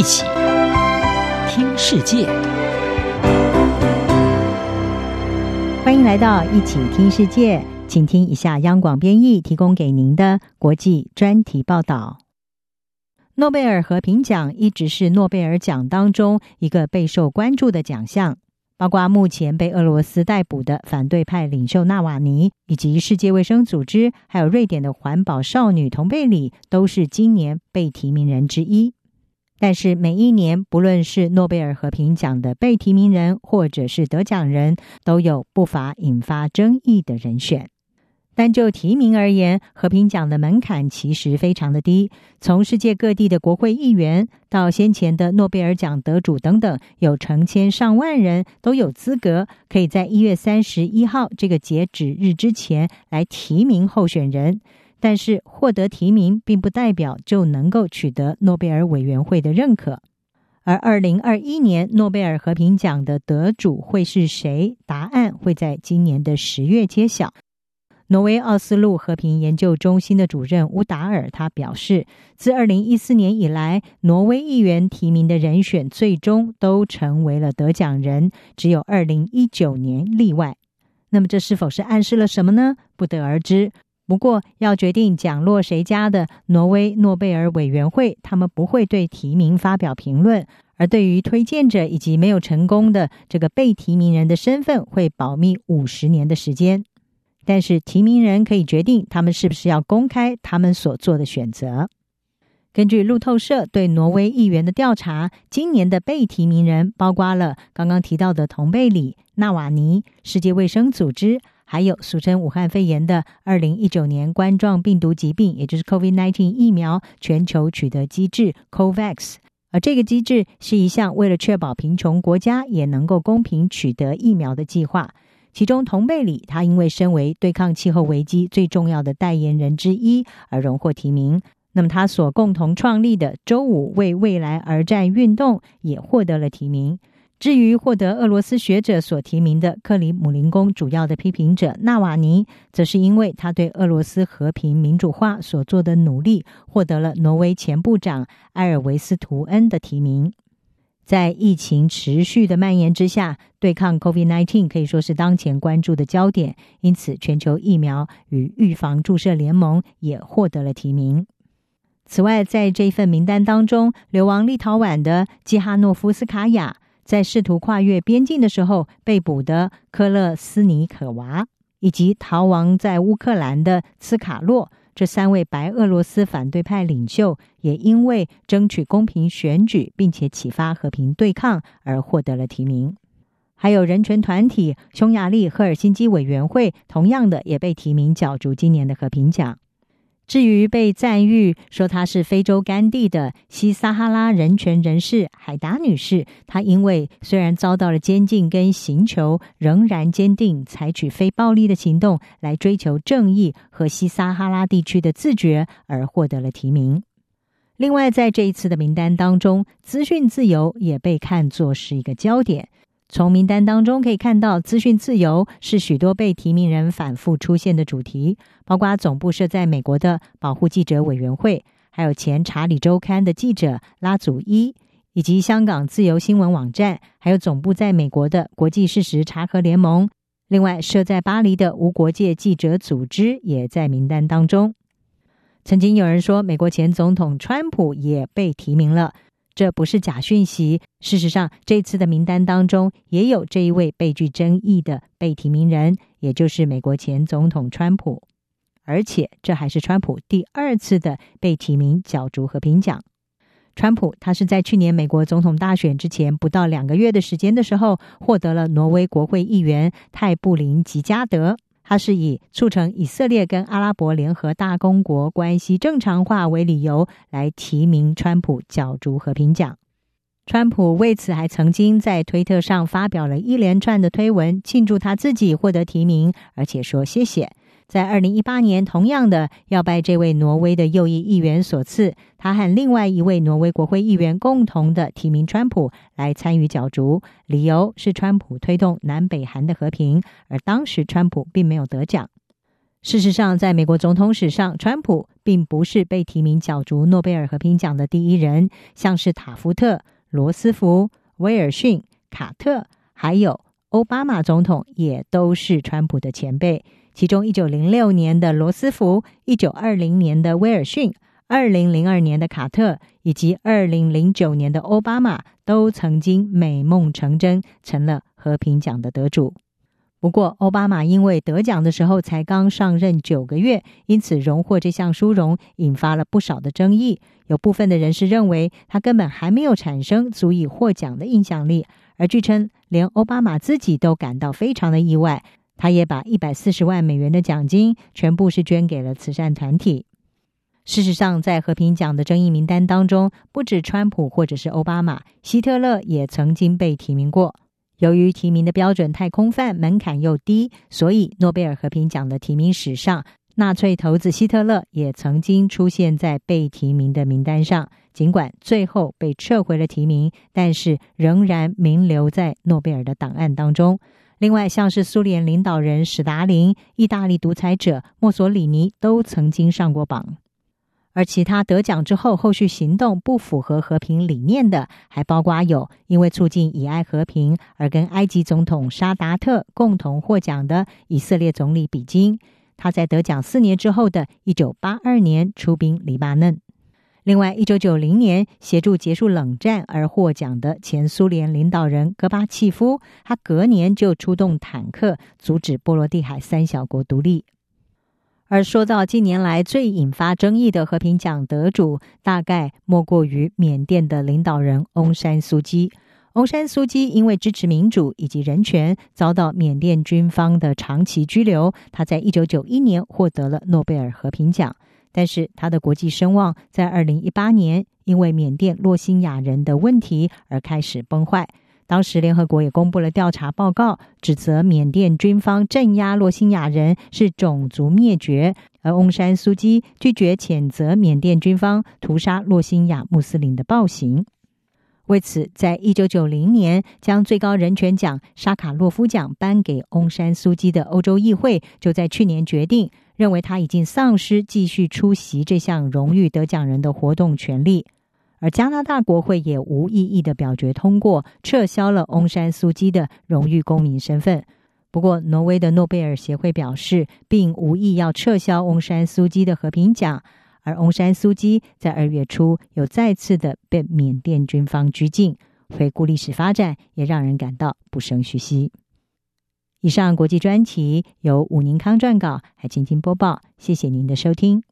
一起听世界，欢迎来到一起听世界，请听一下央广编译提供给您的国际专题报道。诺贝尔和平奖一直是诺贝尔奖当中一个备受关注的奖项。包括目前被俄罗斯逮捕的反对派领袖纳瓦尼，以及世界卫生组织，还有瑞典的环保少女童贝里，都是今年被提名人之一。但是每一年，不论是诺贝尔和平奖的被提名人，或者是得奖人，都有不乏引发争议的人选。但就提名而言，和平奖的门槛其实非常的低。从世界各地的国会议员到先前的诺贝尔奖得主等等，有成千上万人都有资格，可以在一月三十一号这个截止日之前来提名候选人。但是获得提名，并不代表就能够取得诺贝尔委员会的认可。而二零二一年诺贝尔和平奖的得主会是谁？答案会在今年的十月揭晓。挪威奥斯陆和平研究中心的主任乌达尔他表示，自二零一四年以来，挪威议员提名的人选最终都成为了得奖人，只有二零一九年例外。那么这是否是暗示了什么呢？不得而知。不过要决定奖落谁家的挪威诺贝尔委员会，他们不会对提名发表评论，而对于推荐者以及没有成功的这个被提名人的身份，会保密五十年的时间。但是提名人可以决定他们是不是要公开他们所做的选择。根据路透社对挪威议员的调查，今年的被提名人包括了刚刚提到的同贝里、纳瓦尼、世界卫生组织，还有俗称武汉肺炎的二零一九年冠状病毒疾病，也就是 COVID-19 疫苗全球取得机制 COVAX。而这个机制是一项为了确保贫穷国家也能够公平取得疫苗的计划。其中，同贝里他因为身为对抗气候危机最重要的代言人之一而荣获提名。那么，他所共同创立的“周五为未来而战”运动也获得了提名。至于获得俄罗斯学者所提名的克里姆林宫主要的批评者纳瓦尼，则是因为他对俄罗斯和平民主化所做的努力，获得了挪威前部长埃尔维斯图恩的提名。在疫情持续的蔓延之下，对抗 COVID-19 可以说是当前关注的焦点。因此，全球疫苗与预防注射联盟也获得了提名。此外，在这份名单当中，流亡立陶宛的基哈诺夫斯卡娅，在试图跨越边境的时候被捕的科勒斯尼可娃，以及逃亡在乌克兰的茨卡洛。这三位白俄罗斯反对派领袖也因为争取公平选举，并且启发和平对抗而获得了提名。还有人权团体匈牙利赫尔辛基委员会，同样的也被提名角逐今年的和平奖。至于被赞誉说她是非洲甘地的西撒哈拉人权人士海达女士，她因为虽然遭到了监禁跟刑求，仍然坚定采取非暴力的行动来追求正义和西撒哈拉地区的自决，而获得了提名。另外，在这一次的名单当中，资讯自由也被看作是一个焦点。从名单当中可以看到，资讯自由是许多被提名人反复出现的主题，包括总部设在美国的保护记者委员会，还有前查理周刊的记者拉祖伊，以及香港自由新闻网站，还有总部在美国的国际事实查核联盟。另外，设在巴黎的无国界记者组织也在名单当中。曾经有人说，美国前总统川普也被提名了。这不是假讯息。事实上，这次的名单当中也有这一位备具争议的被提名人，也就是美国前总统川普。而且，这还是川普第二次的被提名角逐和平奖。川普他是在去年美国总统大选之前不到两个月的时间的时候，获得了挪威国会议员泰布林吉加德。他是以促成以色列跟阿拉伯联合大公国关系正常化为理由来提名川普角逐和平奖。川普为此还曾经在推特上发表了一连串的推文，庆祝他自己获得提名，而且说谢谢。在二零一八年，同样的要拜这位挪威的右翼议员所赐，他和另外一位挪威国会议员共同的提名川普来参与角逐，理由是川普推动南北韩的和平，而当时川普并没有得奖。事实上，在美国总统史上，川普并不是被提名角逐诺贝尔和平奖的第一人，像是塔夫特、罗斯福、威尔逊、卡特，还有奥巴马总统，也都是川普的前辈。其中，一九零六年的罗斯福，一九二零年的威尔逊，二零零二年的卡特，以及二零零九年的欧巴马，都曾经美梦成真，成了和平奖的得主。不过，奥巴马因为得奖的时候才刚上任九个月，因此荣获这项殊荣，引发了不少的争议。有部分的人士认为，他根本还没有产生足以获奖的影响力，而据称，连奥巴马自己都感到非常的意外。他也把一百四十万美元的奖金全部是捐给了慈善团体。事实上，在和平奖的争议名单当中，不止川普或者是奥巴马，希特勒也曾经被提名过。由于提名的标准太空泛，门槛又低，所以诺贝尔和平奖的提名史上，纳粹头子希特勒也曾经出现在被提名的名单上。尽管最后被撤回了提名，但是仍然名留在诺贝尔的档案当中。另外，像是苏联领导人史达林、意大利独裁者墨索里尼都曾经上过榜，而其他得奖之后后续行动不符合和平理念的，还包括有因为促进以爱和平而跟埃及总统沙达特共同获奖的以色列总理比金，他在得奖四年之后的一九八二年出兵黎巴嫩。另外，一九九零年协助结束冷战而获奖的前苏联领导人戈巴契夫，他隔年就出动坦克阻止波罗的海三小国独立。而说到近年来最引发争议的和平奖得主，大概莫过于缅甸的领导人翁山苏姬。翁山苏姬因为支持民主以及人权，遭到缅甸军方的长期拘留。他在一九九一年获得了诺贝尔和平奖。但是他的国际声望在二零一八年因为缅甸洛辛亚人的问题而开始崩坏。当时联合国也公布了调查报告，指责缅甸军方镇压洛辛亚人是种族灭绝，而翁山苏姬拒绝谴责缅甸军方屠杀洛辛亚穆斯林的暴行。为此，在一九九零年将最高人权奖沙卡洛夫奖颁给翁山苏姬的欧洲议会，就在去年决定。认为他已经丧失继续出席这项荣誉得奖人的活动权利，而加拿大国会也无异议的表决通过，撤销了翁山苏姬的荣誉公民身份。不过，挪威的诺贝尔协会表示，并无意要撤销翁山苏姬的和平奖。而翁山苏姬在二月初又再次的被缅甸军方拘禁。回顾历史发展，也让人感到不胜唏嘘。以上国际专题由武宁康撰稿，还请听播报。谢谢您的收听。